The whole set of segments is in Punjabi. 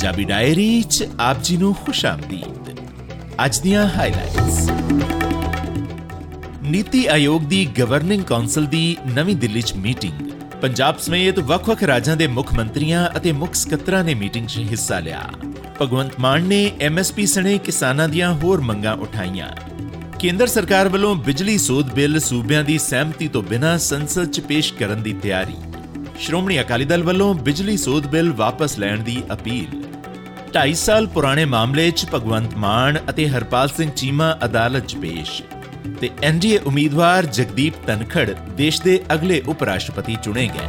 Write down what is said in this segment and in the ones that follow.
ਪੰਜਾਬੀ ਡਾਇਰੀ 'ਚ ਆਪ ਜੀ ਨੂੰ ਖੁਸ਼ਾਮਦੀਦ ਅੱਜ ਦੀਆਂ ਹਾਈਲਾਈਟਸ ਨੀਤੀ ਆਯੋਗ ਦੀ ਗਵਰਨਿੰਗ ਕਾਉਂਸਲ ਦੀ ਨਵੀਂ ਦਿੱਲੀ 'ਚ ਮੀਟਿੰਗ ਪੰਜਾਬ ਸਮੇਤ ਵੱਖ-ਵੱਖ ਰਾਜਾਂ ਦੇ ਮੁੱਖ ਮੰਤਰੀਆਂ ਅਤੇ ਮੁੱਖ ਸਕੱਤਰਾਂ ਨੇ ਮੀਟਿੰਗ 'ਚ ਹਿੱਸਾ ਲਿਆ। ਭਗਵੰਤ ਮਾਨ ਨੇ ਐਮਐਸਪੀ ਸਣੇ ਕਿਸਾਨਾਂ ਦੀਆਂ ਹੋਰ ਮੰਗਾਂ ਉਠਾਈਆਂ। ਕੇਂਦਰ ਸਰਕਾਰ ਵੱਲੋਂ ਬਿਜਲੀ ਸੋਧ ਬਿੱਲ ਸੂਬਿਆਂ ਦੀ ਸਹਿਮਤੀ ਤੋਂ ਬਿਨਾਂ ਸੰਸਦ 'ਚ ਪੇਸ਼ ਕਰਨ ਦੀ ਤਿਆਰੀ। ਸ਼੍ਰੋਮਣੀ ਅਕਾਲੀ ਦਲ ਵੱਲੋਂ ਬਿਜਲੀ ਸੋਧ ਬਿੱਲ ਵਾਪਸ ਲੈਣ ਦੀ ਅਪੀਲ। 2.5 ਸਾਲ ਪੁਰਾਣੇ ਮਾਮਲੇ 'ਚ ਭਗਵੰਤ ਮਾਨ ਅਤੇ ਹਰਪਾਲ ਸਿੰਘ ਚੀਮਾ ਅਦਾਲਤ 'ਚ ਪੇਸ਼। ਤੇ ਐਨਡੀਏ ਉਮੀਦਵਾਰ ਜਗਦੀਪ ਤਨਖੜ ਦੇਸ਼ ਦੇ ਅਗਲੇ ਉਪ ਰਾਸ਼ਟਰਪਤੀ ਚੁਣੇ ਗਏ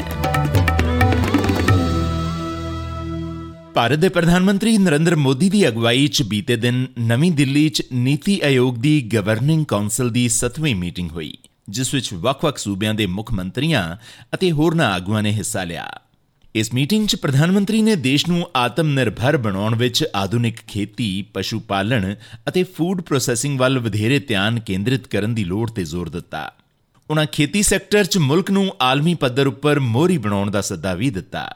ਭਾਰਤ ਦੇ ਪ੍ਰਧਾਨ ਮੰਤਰੀ ਨਰਿੰਦਰ ਮੋਦੀ ਦੀ ਅਗਵਾਈ 'ਚ ਬੀਤੇ ਦਿਨ ਨਵੀਂ ਦਿੱਲੀ 'ਚ ਨੀਤੀ ਆਯੋਗ ਦੀ ਗਵਰਨਿੰਗ ਕਾਉਂਸਲ ਦੀ 7ਵੀਂ ਮੀਟਿੰਗ ਹੋਈ, ਜਿਸ ਵਿੱਚ ਵੱਖ-ਵੱਖ ਸੂਬਿਆਂ ਦੇ ਮੁੱਖ ਮੰਤਰੀਆਂ ਅਤੇ ਹੋਰਨਾਂ ਆਗੂਆਂ ਨੇ ਹਿੱਸਾ ਲਿਆ। ਇਸ ਮੀਟਿੰਗ 'ਚ ਪ੍ਰਧਾਨ ਮੰਤਰੀ ਨੇ ਦੇਸ਼ ਨੂੰ ਆਤਮ ਨਿਰਭਰ ਬਣਾਉਣ ਵਿੱਚ ਆਧੁਨਿਕ ਖੇਤੀ, ਪਸ਼ੂ ਪਾਲਣ ਅਤੇ ਫੂਡ ਪ੍ਰੋਸੈਸਿੰਗ ਵੱਲ ਵਧੇਰੇ ਧਿਆਨ ਕੇਂਦਰਿਤ ਕਰਨ ਦੀ ਲੋੜ ਤੇ ਜ਼ੋਰ ਦਿੱਤਾ। ਉਨ੍ਹਾਂ ਖੇਤੀ ਸੈਕਟਰ 'ਚ ਮੁਲਕ ਨੂੰ ਆਲਮੀ ਪੱਧਰ ਉੱਪਰ ਮੋਹਰੀ ਬਣਾਉਣ ਦਾ ਸੱਦਾ ਵੀ ਦਿੱਤਾ।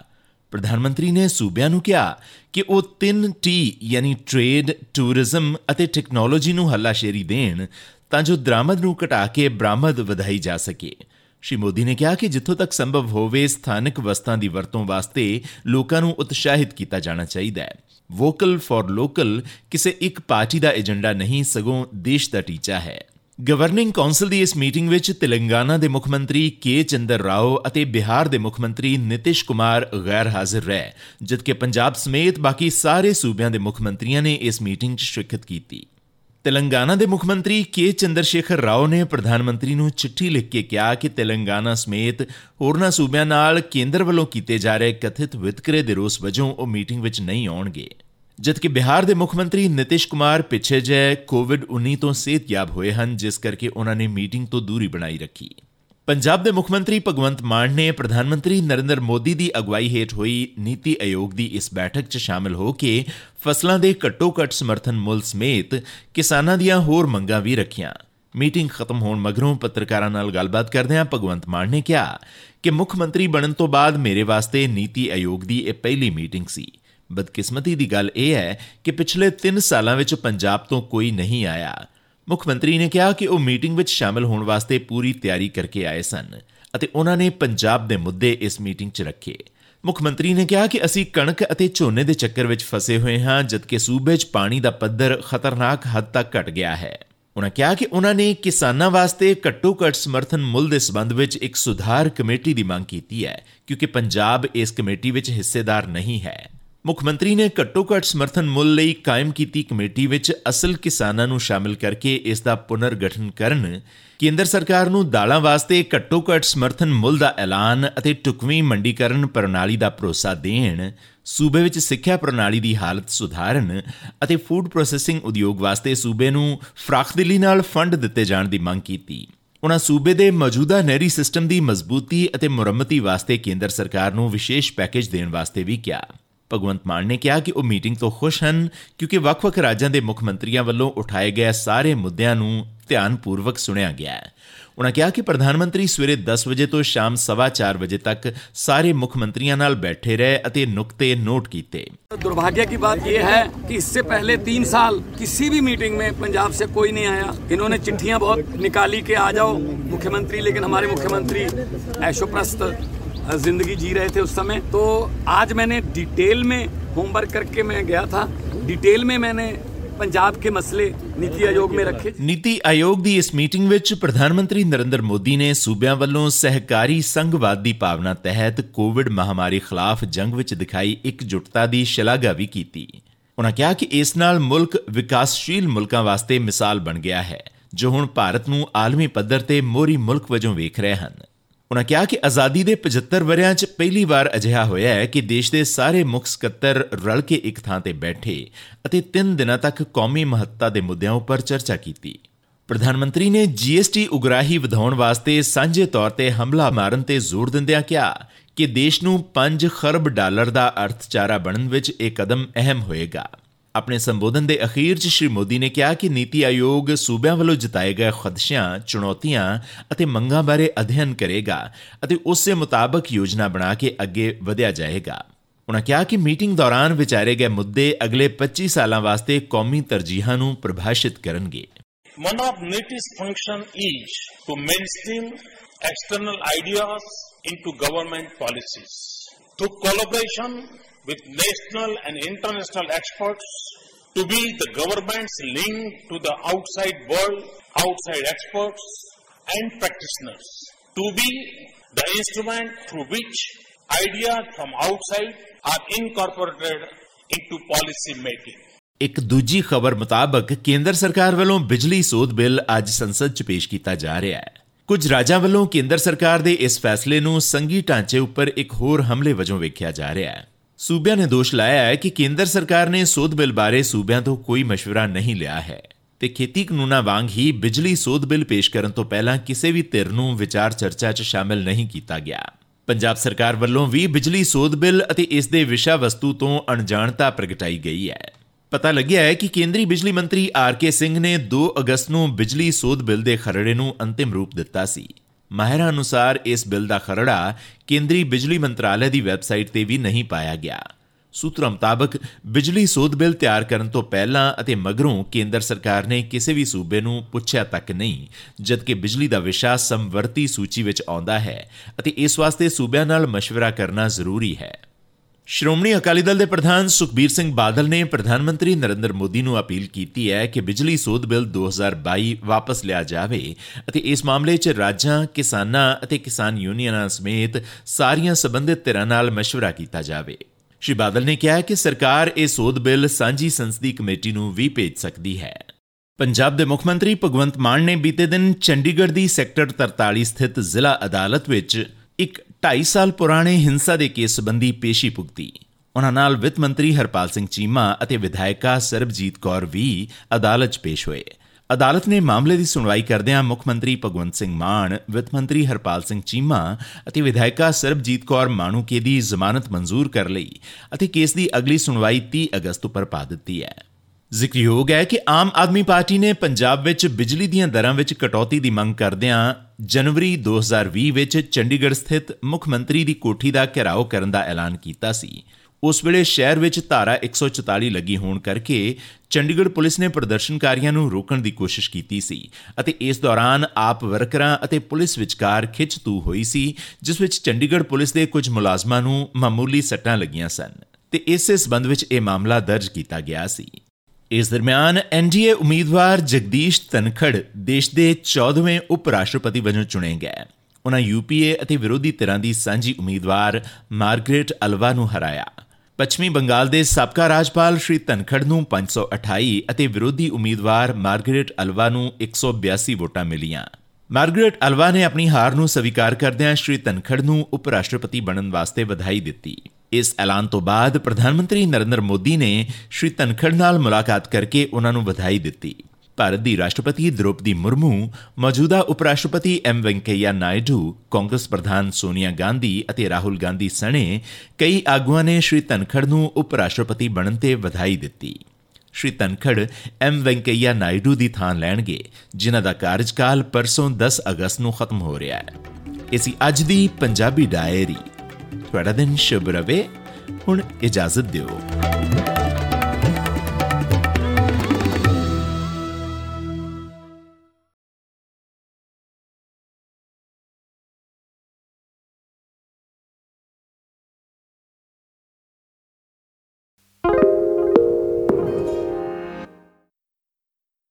ਪ੍ਰਧਾਨ ਮੰਤਰੀ ਨੇ ਸੂਬਿਆਂ ਨੂੰ ਕਿਹਾ ਕਿ ਉਹ 3 ਟੀ ਯਾਨੀ ਟ੍ਰੇਡ, ਟੂਰਿਜ਼ਮ ਅਤੇ ਟੈਕਨੋਲੋਜੀ ਨੂੰ ਹੱਲਾਸ਼ੇਰੀ ਦੇਣ ਤਾਂ ਜੋ ਦਰਾਮਦ ਨੂੰ ਘਟਾ ਕੇ ਬਰਾਮਦ ਵਧਾਈ ਜਾ ਸਕੇ। ਸ਼੍ਰੀ ਮੋਦੀ ਨੇ ਕਿਹਾ ਕਿ ਜਿੱਥੋਂ ਤੱਕ ਸੰਭਵ ਹੋਵੇ, ਸਥਾਨਕ ਵਸਤਾਂ ਦੀ ਵਰਤੋਂ ਵਾਸਤੇ ਲੋਕਾਂ ਨੂੰ ਉਤਸ਼ਾਹਿਤ ਕੀਤਾ ਜਾਣਾ ਚਾਹੀਦਾ ਹੈ। ਵੋਕਲ ਫॉर ਲੋਕਲ ਕਿਸੇ ਇੱਕ ਪਾਰਟੀ ਦਾ ਏਜੰਡਾ ਨਹੀਂ, ਸਗੋਂ ਦੇਸ਼ ਦਾ ਟੀਚਾ ਹੈ। ਗਵਰਨਿੰਗ ਕਾਉਂਸਲ ਦੀ ਇਸ ਮੀਟਿੰਗ ਵਿੱਚ ਤੇਲੰਗਾਨਾ ਦੇ ਮੁੱਖ ਮੰਤਰੀ ਕੇ ਚੰਦਰ ਰਾਓ ਅਤੇ ਬਿਹਾਰ ਦੇ ਮੁੱਖ ਮੰਤਰੀ ਨਿਤਿਸ਼ ਕੁਮਾਰ ਗੈਰ ਹਾਜ਼ਰ ਰਹੇ, ਜਦਕਿ ਪੰਜਾਬ ਸਮੇਤ ਬਾਕੀ ਸਾਰੇ ਸੂਬਿਆਂ ਦੇ ਮੁੱਖ ਮੰਤਰੀਆਂ ਨੇ ਇਸ ਮੀਟਿੰਗ 'ਚ ਸ਼ਿਰਕਤ ਕੀਤੀ। ਤੇਲੰਗਾਨਾ ਦੇ ਮੁੱਖ ਮੰਤਰੀ ਕੇ ਚੰਦਰਸ਼ੇਖਰ ਰਾਓ ਨੇ ਪ੍ਰਧਾਨ ਮੰਤਰੀ ਨੂੰ ਚਿੱਠੀ ਲਿਖ ਕੇ ਕਿਹਾ ਕਿ ਤੇਲੰਗਾਨਾ ਸਮੇਤ ਹੋਰਨਾਂ ਸੂਬਿਆਂ ਨਾਲ ਕੇਂਦਰ ਵੱਲੋਂ ਕੀਤੇ ਜਾ ਰਹੇ ਕਥਿਤ ਵਿਤਕਰੇ ਦੇ ਰੋਸ ਵਜੋਂ ਉਹ ਮੀਟਿੰਗ ਵਿੱਚ ਨਹੀਂ ਆਉਣਗੇ। ਜਦਕਿ ਬਿਹਾਰ ਦੇ ਮੁੱਖ ਮੰਤਰੀ ਨਿਤਿਸ਼ ਕੁਮਾਰ ਪਿੱਛੇ ਜੇ ਕੋਵਿਡ-19 ਤੋਂ ਸਿਹਤਯਾਬ ਹੋਏ ਹਨ, ਜਿਸ ਕਰਕੇ ਉਹਨਾਂ ਨੇ ਮੀਟਿੰਗ ਤੋਂ ਦੂਰੀ ਬਣਾਈ ਰੱਖੀ। ਪੰਜਾਬ ਦੇ ਮੁੱਖ ਮੰਤਰੀ ਭਗਵੰਤ ਮਾਨ ਨੇ ਪ੍ਰਧਾਨ ਮੰਤਰੀ ਨਰਿੰਦਰ ਮੋਦੀ ਦੀ ਅਗਵਾਈ ਹੇਠ ਹੋਈ ਨੀਤੀ ਆਯੋਗ ਦੀ ਇਸ ਬੈਠਕ 'ਚ ਸ਼ਾਮਲ ਹੋ ਕੇ ਫਸਲਾਂ ਦੇ ਘੱਟੋ-ਘੱਟ ਸਮਰਥਨ ਮੁੱਲ ਸਮੇਤ ਕਿਸਾਨਾਂ ਦੀਆਂ ਹੋਰ ਮੰਗਾਂ ਵੀ ਰੱਖੀਆਂ। ਮੀਟਿੰਗ ਖਤਮ ਹੋਣ ਮਗਰੋਂ ਪੱਤਰਕਾਰਾਂ ਨਾਲ ਗੱਲਬਾਤ ਕਰਦਿਆਂ ਭਗਵੰਤ ਮਾਨ ਨੇ ਕਿਹਾ ਕਿ ਮੁੱਖ ਮੰਤਰੀ ਬਣਨ ਤੋਂ ਬਾਅਦ ਮੇਰੇ ਵਾਸਤੇ ਨੀਤੀ ਆਯੋਗ ਦੀ ਇਹ ਪਹਿਲੀ ਮੀਟਿੰਗ ਸੀ। ਬਦਕਿਸਮਤੀ ਦੀ ਗੱਲ ਇਹ ਹੈ ਕਿ ਪਿਛਲੇ 3 ਸਾਲਾਂ ਵਿੱਚ ਪੰਜਾਬ ਤੋਂ ਕੋਈ ਨਹੀਂ ਆਇਆ। ਮੁੱਖ ਮੰਤਰੀ ਨੇ ਕਿਹਾ ਕਿ ਉਹ ਮੀਟਿੰਗ ਵਿੱਚ ਸ਼ਾਮਲ ਹੋਣ ਵਾਸਤੇ ਪੂਰੀ ਤਿਆਰੀ ਕਰਕੇ ਆਏ ਸਨ ਅਤੇ ਉਹਨਾਂ ਨੇ ਪੰਜਾਬ ਦੇ ਮੁੱਦੇ ਇਸ ਮੀਟਿੰਗ 'ਚ ਰੱਖੇ। ਮੁੱਖ ਮੰਤਰੀ ਨੇ ਕਿਹਾ ਕਿ ਅਸੀਂ ਕਣਕ ਅਤੇ ਝੋਨੇ ਦੇ ਚੱਕਰ ਵਿੱਚ ਫਸੇ ਹੋਏ ਹਾਂ, ਜਦਕਿ ਸੂਬੇ 'ਚ ਪਾਣੀ ਦਾ ਪੱਧਰ ਖਤਰਨਾਕ ਹੱਦ ਤੱਕ ਘਟ ਗਿਆ ਹੈ। ਉਹਨਾਂ ਕਿਹਾ ਕਿ ਉਹਨਾਂ ਨੇ ਕਿਸਾਨਾਂ ਵਾਸਤੇ ਘੱਟੋ-ਘੱਟ ਸਮਰਥਨ ਮੁੱਲ ਦੇ ਸਬੰਧ ਵਿੱਚ ਇੱਕ ਸੁਧਾਰ ਕਮੇਟੀ ਦੀ ਮੰਗ ਕੀਤੀ ਹੈ, ਕਿਉਂਕਿ ਪੰਜਾਬ ਇਸ ਕਮੇਟੀ ਵਿੱਚ ਹਿੱਸੇਦਾਰ ਨਹੀਂ ਹੈ। ਮੁੱਖ ਮੰਤਰੀ ਨੇ ਘੱਟੋ-ਘੱਟ ਸਮਰਥਨ ਮੁੱਲ ਲਈ ਕਾਇਮ ਕੀਤੀ ਕਮੇਟੀ ਵਿੱਚ ਅਸਲ ਕਿਸਾਨਾਂ ਨੂੰ ਸ਼ਾਮਿਲ ਕਰਕੇ ਇਸ ਦਾ ਪੁਨਰਗਠਨ ਕਰਨ। ਕੇਂਦਰ ਸਰਕਾਰ ਨੂੰ ਦਾਲਾਂ ਵਾਸਤੇ ਘੱਟੋ-ਘੱਟ ਸਮਰਥਨ ਮੁੱਲ ਦਾ ਐਲਾਨ ਅਤੇ ਟੁਕਵੀਂ ਮੰਡੀਕਰਨ ਪ੍ਰਣਾਲੀ ਦਾ ਭਰੋਸਾ ਦੇਣ, ਸੂਬੇ ਵਿੱਚ ਸਿੱਖਿਆ ਪ੍ਰਣਾਲੀ ਦੀ ਹਾਲਤ ਸੁਧਾਰਨ ਅਤੇ ਫੂਡ ਪ੍ਰੋਸੈਸਿੰਗ ਉਦਯੋਗ ਵਾਸਤੇ ਸੂਬੇ ਨੂੰ ਫਰਾਖਦਿਲੀ ਨਾਲ ਫੰਡ ਦਿੱਤੇ ਜਾਣ ਦੀ ਮੰਗ ਕੀਤੀ। ਉਹਨਾਂ ਸੂਬੇ ਦੇ ਮੌਜੂਦਾ ਨਹਿਰੀ ਸਿਸਟਮ ਦੀ ਮਜ਼ਬੂਤੀ ਅਤੇ ਮੁਰੰਮਤੀ ਵਾਸਤੇ ਕੇਂਦਰ ਸਰਕਾਰ ਨੂੰ ਵਿਸ਼ੇਸ਼ ਪੈਕੇਜ ਦੇਣ ਵਾਸਤੇ ਵੀ ਕਿਹਾ। ਭਗਵੰਤ ਮਾਨ ਨੇ ਕਿਹਾ ਕਿ ਉਹ ਮੀਟਿੰਗ ਤੋਂ ਖੁਸ਼ ਹਨ ਕਿਉਂਕਿ ਵੱਖ-ਵੱਖ ਰਾਜਾਂ ਦੇ ਮੁੱਖ ਮੰਤਰੀਆਂ ਵੱਲੋਂ ਉਠਾਏ ਗਏ ਸਾਰੇ ਮੁੱਦਿਆਂ ਨੂੰ ਧਿਆਨਪੂਰਵਕ ਸੁਣਿਆ ਗਿਆ ਹੈ ਉਹਨਾਂ ਕਿਹਾ ਕਿ ਪ੍ਰਧਾਨ ਮੰਤਰੀ ਸਵੇਰੇ 10 ਵਜੇ ਤੋਂ ਸ਼ਾਮ 4:30 ਵਜੇ ਤੱਕ ਸਾਰੇ ਮੁੱਖ ਮੰਤਰੀਆਂ ਨਾਲ ਬੈਠੇ ਰਹੇ ਅਤੇ ਨੁਕਤੇ ਨੋਟ ਕੀਤੇ दुर्भाग्य की बात यह है कि इससे पहले तीन साल किसी भी मीटिंग में पंजाब से कोई नहीं आया इन्होंने चिट्ठियां बहुत निकाली के आ जाओ मुख्यमंत्री लेकिन हमारे मुख्यमंत्री ऐशोप्रस्त जिंदगी जी रहे थे उस समय तो आज मैंने डिटेल में होमवर्क करके मैं गया था डिटेल में मैंने ਪੰਜਾਬ ਕੇ ਮਸਲੇ ਨੀਤੀ ਆਯੋਗ ਮੇ ਰੱਖੇ ਨੀਤੀ ਆਯੋਗ ਦੀ ਇਸ ਮੀਟਿੰਗ ਵਿੱਚ ਪ੍ਰਧਾਨ ਮੰਤਰੀ ਨਰਿੰਦਰ ਮੋਦੀ ਨੇ ਸੂਬਿਆਂ ਵੱਲੋਂ ਸਹਿਕਾਰੀ ਸੰਘਵਾਦ ਦੀ ਭਾਵਨਾ ਤਹਿਤ ਕੋਵਿਡ ਮਹਾਮਾਰੀ ਖਿਲਾਫ ਜੰਗ ਵਿੱਚ ਦਿਖਾਈ ਇਕਜੁੱਟਤਾ ਦੀ ਸ਼ਲਾਘਾ ਵੀ ਕੀਤੀ ਉਹਨਾਂ ਕਿਹਾ ਕਿ ਇਸ ਨਾਲ ਮੁਲਕ ਵਿਕਾਸਸ਼ੀਲ ਮੁਲਕਾਂ ਵਾਸਤੇ ਮਿਸਾਲ ਬਣ ਗਿਆ ਹੈ ਜੋ ਹੁਣ ਭਾਰਤ ਨੂੰ ਆਲਮੀ ਪੱਧਰ ਤੇ ਮੋਰੀ ਮੁਲਕ ਵਜੋਂ ਵੇਖ ਰਹੇ ਹਨ ਉਹਨਾਂ ਕਿਹਾ ਕਿ ਆਜ਼ਾਦੀ ਦੇ 75 ਵਰਿਆਂ 'ਚ ਪਹਿਲੀ ਵਾਰ ਅਜਿਹਾ ਹੋਇਆ ਹੈ ਕਿ ਦੇਸ਼ ਦੇ ਸਾਰੇ ਮੁੱਖ ਸਕੱਤਰ ਰਲ ਕੇ ਇੱਕ ਥਾਂ ਤੇ ਬੈਠੇ ਅਤੇ 3 ਦਿਨਾਂ ਤੱਕ ਕੌਮੀ ਮਹੱਤਤਾ ਦੇ ਮੁੱਦਿਆਂ ਉੱਪਰ ਚਰਚਾ ਕੀਤੀ। ਪ੍ਰਧਾਨ ਮੰਤਰੀ ਨੇ ਜੀਐਸਟੀ ਉਗਰਾਹੀ ਵਧਾਉਣ ਵਾਸਤੇ ਸਾਂਝੇ ਤੌਰ ਤੇ ਹਮਲਾ ਮਾਰਨ ਤੇ ਜ਼ੋਰ ਦਿੰਦਿਆਂ ਕਿਹਾ ਕਿ ਦੇਸ਼ ਨੂੰ 5 ਖਰਬ ਡਾਲਰ ਦਾ ਅਰਥਚਾਰਾ ਬਣਨ ਵਿੱਚ ਇਹ ਕਦਮ ਅਹਿਮ ਹੋਏਗਾ। ਆਪਣੇ ਸੰਬੋਧਨ ਦੇ ਅਖੀਰ 'ਚ ਸ਼੍ਰੀ ਮੋਦੀ ਨੇ ਕਿਹਾ ਕਿ ਨੀਤੀ ਆਯੋਗ ਸੂਬਿਆਂ ਵੱਲੋਂ ਜਤਾਏ ਗਏ ਖਦਸ਼ਿਆਂ, ਚੁਣੌਤੀਆਂ ਅਤੇ ਮੰਗਾਂ ਬਾਰੇ ਅਧਿਐਨ ਕਰੇਗਾ ਅਤੇ ਉਸੇ ਮੁਤਾਬਕ ਯੋਜਨਾ ਬਣਾ ਕੇ ਅੱਗੇ ਵਧਿਆ ਜਾਏਗਾ। ਉਹਨਾਂ ਕਿਹਾ ਕਿ ਮੀਟਿੰਗ ਦੌਰਾਨ ਵਿਚਾਰੇ ਗਏ ਮੁੱਦੇ ਅਗਲੇ 25 ਸਾਲਾਂ ਵਾਸਤੇ ਕੌਮੀ ਤਰਜੀਹਾਂ ਨੂੰ ਪ੍ਰਭਾਸ਼ਿਤ ਕਰਨਗੇ One of NITI's function is to mainstream external ideas into government policies. Through collaboration with national and international experts, to be the government's link to the outside world, outside experts and practitioners. To be the instrument through which ideas from outside are incorporated into policy making. ਇੱਕ ਦੂਜੀ ਖਬਰ ਮੁਤਾਬਕ ਕੇਂਦਰ ਸਰਕਾਰ ਵੱਲੋਂ ਬਿਜਲੀ ਸੋਧ ਬਿੱਲ ਅੱਜ ਸੰਸਦ 'ਚ ਪੇਸ਼ ਕੀਤਾ ਜਾ ਰਿਹਾ ਹੈ ਕੁਝ ਰਾਜਾਂ ਵੱਲੋਂ ਕੇਂਦਰ ਸਰਕਾਰ ਦੇ ਇਸ ਫੈਸਲੇ ਨੂੰ ਸੰਘੀ ਢਾਂਚੇ ਉੱਪਰ ਇੱਕ ਹੋਰ ਹਮਲੇ ਵਜੋਂ ਵੇਖਿਆ ਜਾ ਰਿਹਾ ਹੈ ਸੂਬਿਆਂ ਨੇ ਦੋਸ਼ ਲਾਇਆ ਹੈ ਕਿ ਕੇਂਦਰ ਸਰਕਾਰ ਨੇ ਸੋਧ ਬਿੱਲ ਬਾਰੇ ਸੂਬਿਆਂ ਤੋਂ ਕੋਈ ਮਸ਼ਵਰਾ ਨਹੀਂ ਲਿਆ ਹੈ ਤੇ ਖੇਤੀ ਕਾਨੂੰਨਾਂ ਵਾਂਗ ਹੀ ਬਿਜਲੀ ਸੋਧ ਬਿੱਲ ਪੇਸ਼ ਕਰਨ ਤੋਂ ਪਹਿਲਾਂ ਕਿਸੇ ਵੀ ਧਿਰ ਨੂੰ ਵਿਚਾਰ ਚਰਚਾ 'ਚ ਸ਼ਾਮਲ ਨਹੀਂ ਕੀਤਾ ਗਿਆ। ਪੰਜਾਬ ਸਰਕਾਰ ਵੱਲੋਂ ਵੀ ਬਿਜਲੀ ਸੋਧ ਬਿੱਲ ਅਤੇ ਇਸ ਦੇ ਵਿਸ਼ਾ ਵਸਤੂ ਤੋਂ ਅਣਜਾਣਤਾ ਪ੍ਰਗਟਾਈ ਗਈ ਹੈ। ਪਤਾ ਲੱਗਿਆ ਹੈ ਕਿ ਕੇਂਦਰੀ ਬਿਜਲੀ ਮੰਤਰੀ ਆਰ ਕੇ ਸਿੰਘ ਨੇ 2 ਅਗਸਤ ਨੂੰ ਬਿਜਲੀ ਸੋਧ ਬਿੱਲ ਦੇ ਖਰੜੇ ਨੂੰ ਅੰਤਿਮ ਰੂਪ ਦਿੱਤਾ ਸੀ। ਮਾਹਿਰਾਂ ਅਨੁਸਾਰ ਇਸ ਬਿੱਲ ਦਾ ਖਰੜਾ ਕੇਂਦਰੀ ਬਿਜਲੀ ਮੰਤਰਾਲੇ ਦੀ ਵੈਬਸਾਈਟ ਤੇ ਵੀ ਨਹੀਂ ਪਾਇਆ ਗਿਆ। ਸੂਤਰਾਂ ਮੁਤਾਬਕ ਬਿਜਲੀ ਸੋਧ ਬਿੱਲ ਤਿਆਰ ਕਰਨ ਤੋਂ ਪਹਿਲਾਂ ਅਤੇ ਮਗਰੋਂ ਕੇਂਦਰ ਸਰਕਾਰ ਨੇ ਕਿਸੇ ਵੀ ਸੂਬੇ ਨੂੰ ਪੁੱਛਿਆ ਤੱਕ ਨਹੀਂ, ਜਦਕਿ ਬਿਜਲੀ ਦਾ ਵਿਸ਼ਾ ਸਮਵਰਤੀ ਸੂਚੀ ਵਿੱਚ ਆਉਂਦਾ ਹੈ ਅਤੇ ਇਸ ਵਾਸਤੇ ਸੂਬਿਆਂ ਨਾਲ ਮਸ਼ਵਰਾ ਕਰਨਾ ਜ਼ਰੂਰੀ ਹੈ। ਸ਼੍ਰੋਮਣੀ ਅਕਾਲੀ ਦਲ ਦੇ ਪ੍ਰਧਾਨ ਸੁਖਬੀਰ ਸਿੰਘ ਬਾਦਲ ਨੇ ਪ੍ਰਧਾਨ ਮੰਤਰੀ ਨਰਿੰਦਰ ਮੋਦੀ ਨੂੰ ਅਪੀਲ ਕੀਤੀ ਹੈ ਕਿ ਬਿਜਲੀ ਸੋਧ ਬਿੱਲ 2022 ਵਾਪਸ ਲਿਆ ਜਾਵੇ ਅਤੇ ਇਸ ਮਾਮਲੇ 'ਚ ਰਾਜਾਂ ਕਿਸਾਨਾਂ ਅਤੇ ਕਿਸਾਨ ਯੂਨੀਅਨਾਂ ਸਮੇਤ ਸਾਰੀਆਂ ਸਬੰਧਿਤ ਧਿਰਾਂ ਨਾਲ مشورہ ਕੀਤਾ ਜਾਵੇ ਸ਼੍ਰੀ ਬਾਦਲ ਨੇ ਕਿਹਾ ਕਿ ਸਰਕਾਰ ਇਹ ਸੋਧ ਬਿੱਲ ਸਾਂਝੀ ਸੰਸਦੀ ਕਮੇਟੀ ਨੂੰ ਵੀ ਭੇਜ ਸਕਦੀ ਹੈ ਪੰਜਾਬ ਦੇ ਮੁੱਖ ਮੰਤਰੀ ਭਗਵੰਤ ਮਾਨ ਨੇ ਬੀਤੇ ਦਿਨ ਚੰਡੀਗੜ੍ਹ ਦੀ ਸੈਕਟਰ 43 ਸਥਿਤ ਜ਼ਿਲ੍ਹਾ ਅਦਾਲਤ ਵਿੱਚ ਇੱਕ 2.5 ਸਾਲ ਪੁਰਾਣੇ ਹਿੰਸਾ ਦੇ ਕੇਸ ਸੰਬੰਧੀ ਪੇਸ਼ੀ ਭੁਗਤੀ। ਉਹਨਾਂ ਨਾਲ ਵਿੱਤ ਮੰਤਰੀ ਹਰਪਾਲ ਸਿੰਘ ਚੀਮਾ ਅਤੇ ਵਿਧਾਇਕਾ ਸਰਬਜੀਤ ਕੌਰ ਵੀ ਅਦਾਲਤ 'ਚ ਪੇਸ਼ ਹੋਏ। ਅਦਾਲਤ ਨੇ ਮਾਮਲੇ ਦੀ ਸੁਣਵਾਈ ਕਰਦਿਆਂ ਮੁੱਖ ਮੰਤਰੀ ਭਗਵੰਤ ਸਿੰਘ ਮਾਨ, ਵਿੱਤ ਮੰਤਰੀ ਹਰਪਾਲ ਸਿੰਘ ਚੀਮਾ ਅਤੇ ਵਿਧਾਇਕਾ ਸਰਬਜੀਤ ਕੌਰ ਮਾਣੂਕੇ ਦੀ ਜ਼ਮਾਨਤ ਮਨਜ਼ੂਰ ਕਰ ਲਈ ਅਤੇ ਕੇਸ ਦੀ ਅਗਲੀ ਸੁਣਵਾਈ 30 ਅਗਸਤ ਉੱਪਰ ਪਾ ਦਿੱਤੀ ਹੈ। ਜ਼ਿਕਰਯੋਗ ਹੈ ਕਿ ਆਮ ਆਦਮੀ ਪਾਰਟੀ ਨੇ ਪੰਜਾਬ ਵਿੱਚ ਬਿਜਲੀ ਦੀਆਂ ਦਰਾਂ ਵਿੱਚ ਕਟੌਤੀ ਦੀ ਮੰਗ ਕਰਦਿਆਂ ਜਨਵਰੀ 2020 ਵਿੱਚ ਚੰਡੀਗੜ੍ਹ ਸਥਿਤ ਮੁੱਖ ਮੰਤਰੀ ਦੀ ਕੋਠੀ ਦਾ ਘਿਰਾਓ ਕਰਨ ਦਾ ਐਲਾਨ ਕੀਤਾ ਸੀ। ਉਸ ਵੇਲੇ ਸ਼ਹਿਰ ਵਿੱਚ ਧਾਰਾ 144 ਲੱਗੀ ਹੋਣ ਕਰਕੇ ਚੰਡੀਗੜ੍ਹ ਪੁਲਿਸ ਨੇ ਪ੍ਰਦਰਸ਼ਨਕਾਰੀਆਂ ਨੂੰ ਰੋਕਣ ਦੀ ਕੋਸ਼ਿਸ਼ ਕੀਤੀ ਸੀ ਅਤੇ ਇਸ ਦੌਰਾਨ ਆਪ ਵਰਕਰਾਂ ਅਤੇ ਪੁਲਿਸ ਵਿਚਕਾਰ ਖਿੱਚਤੂ ਹੋਈ ਸੀ, ਜਿਸ ਵਿੱਚ ਚੰਡੀਗੜ੍ਹ ਪੁਲਿਸ ਦੇ ਕੁਝ ਮੁਲਾਜ਼ਮਾਂ ਨੂੰ ਮਾਮੂਲੀ ਸੱਟਾਂ ਲੱਗੀਆਂ ਸਨ। ਤੇ ਇਸੇ ਸਬੰਧ ਵਿੱਚ ਇਹ ਮਾਮਲਾ ਦਰਜ ਕੀਤਾ ਗਿਆ ਸੀ। ਇਸ ਦਰਮਿਆਨ ਐਨਡੀਏ ਉਮੀਦਵਾਰ ਜਗਦੀਸ਼ ਤਨਖੜ ਦੇਸ਼ ਦੇ 14ਵੇਂ ਉਪ ਰਾਸ਼ਟਰਪਤੀ ਵਜੋਂ ਚੁਣੇ ਗਏ। ਉਹਨਾਂ ਯੂਪੀਏ ਅਤੇ ਵਿਰੋਧੀ ਧਿਰਾਂ ਦੀ ਸਾਂਝੀ ਉਮੀਦਵਾਰ ਮਾਰਗਰੇਟ ਅਲਵਾ ਨੂੰ ਹਰਾਇਆ। ਪੱਛਮੀ ਬੰਗਾਲ ਦੇ ਸਾਬਕਾ ਰਾਜਪਾਲ ਸ਼੍ਰੀ ਤਨਖੜ ਨੂੰ 528 ਅਤੇ ਵਿਰੋਧੀ ਉਮੀਦਵਾਰ ਮਾਰਗਰੇਟ ਅਲਵਾ ਨੂੰ 182 ਵੋਟਾਂ ਮਿਲੀਆਂ। ਮਾਰਗਰੇਟ ਅਲਵਾ ਨੇ ਆਪਣੀ ਹਾਰ ਨੂੰ ਸਵੀਕਾਰ ਕਰਦਿਆਂ ਸ਼੍ਰੀ ਤਨਖੜ ਨੂੰ ਉਪ ਰਾਸ਼ਟਰਪਤੀ ਬਣਨ ਵਾਸਤੇ ਵਧਾਈ ਦਿੱਤੀ। ਇਸ ਐਲਾਨ ਤੋਂ ਬਾਅਦ ਪ੍ਰਧਾਨ ਮੰਤਰੀ ਨਰਿੰਦਰ ਮੋਦੀ ਨੇ ਸ਼੍ਰੀ ਤਨਖੜ ਨਾਲ ਮੁਲਾਕਾਤ ਕਰਕੇ ਉਹਨਾਂ ਨੂੰ ਵਧਾਈ ਦਿੱਤੀ। ਭਾਰਤ ਦੀ ਰਾਸ਼ਟਰਪਤੀ ਦ੍ਰੋਪਦੀ ਮੁਰਮੂ, ਮੌਜੂਦਾ ਉਪ ਰਾਸ਼ਟਰਪਤੀ ਐਮ ਵੈਂਕਈਆ ਨਾਇਡੂ, ਕਾਂਗਰਸ ਪ੍ਰਧਾਨ ਸੋਨੀਆ ਗਾਂਧੀ ਅਤੇ ਰਾਹੁਲ ਗਾਂਧੀ ਸਣੇ ਕਈ ਆਗੂਆਂ ਨੇ ਸ਼੍ਰੀ ਤਨਖੜ ਨੂੰ ਉਪ ਰਾਸ਼ਟਰਪਤੀ ਬਣਨ ਤੇ ਵਧਾਈ ਦਿੱਤੀ। ਸ਼੍ਰੀ ਤਨਖੜ ਐਮ ਵੈਂਕਈਆ ਨਾਇਡੂ ਦੀ ਥਾਂ ਲੈਣਗੇ, ਜਿਨ੍ਹਾਂ ਦਾ ਕਾਰਜਕਾਲ ਪਰਸੋਂ 10 ਅਗਸਤ ਨੂੰ ਖਤਮ ਹੋ ਰਿਹਾ ਹੈ। ਇਸੀ ਅੱਜ ਦੀ ਪੰਜਾਬੀ ਡਾਇਰੀ। ਤੁਹਾਡਾ ਦਿਨ ਸ਼ੁਭ ਰਵੇ। ਹੁਣ ਇਜਾਜ਼ਤ ਦਿਓ।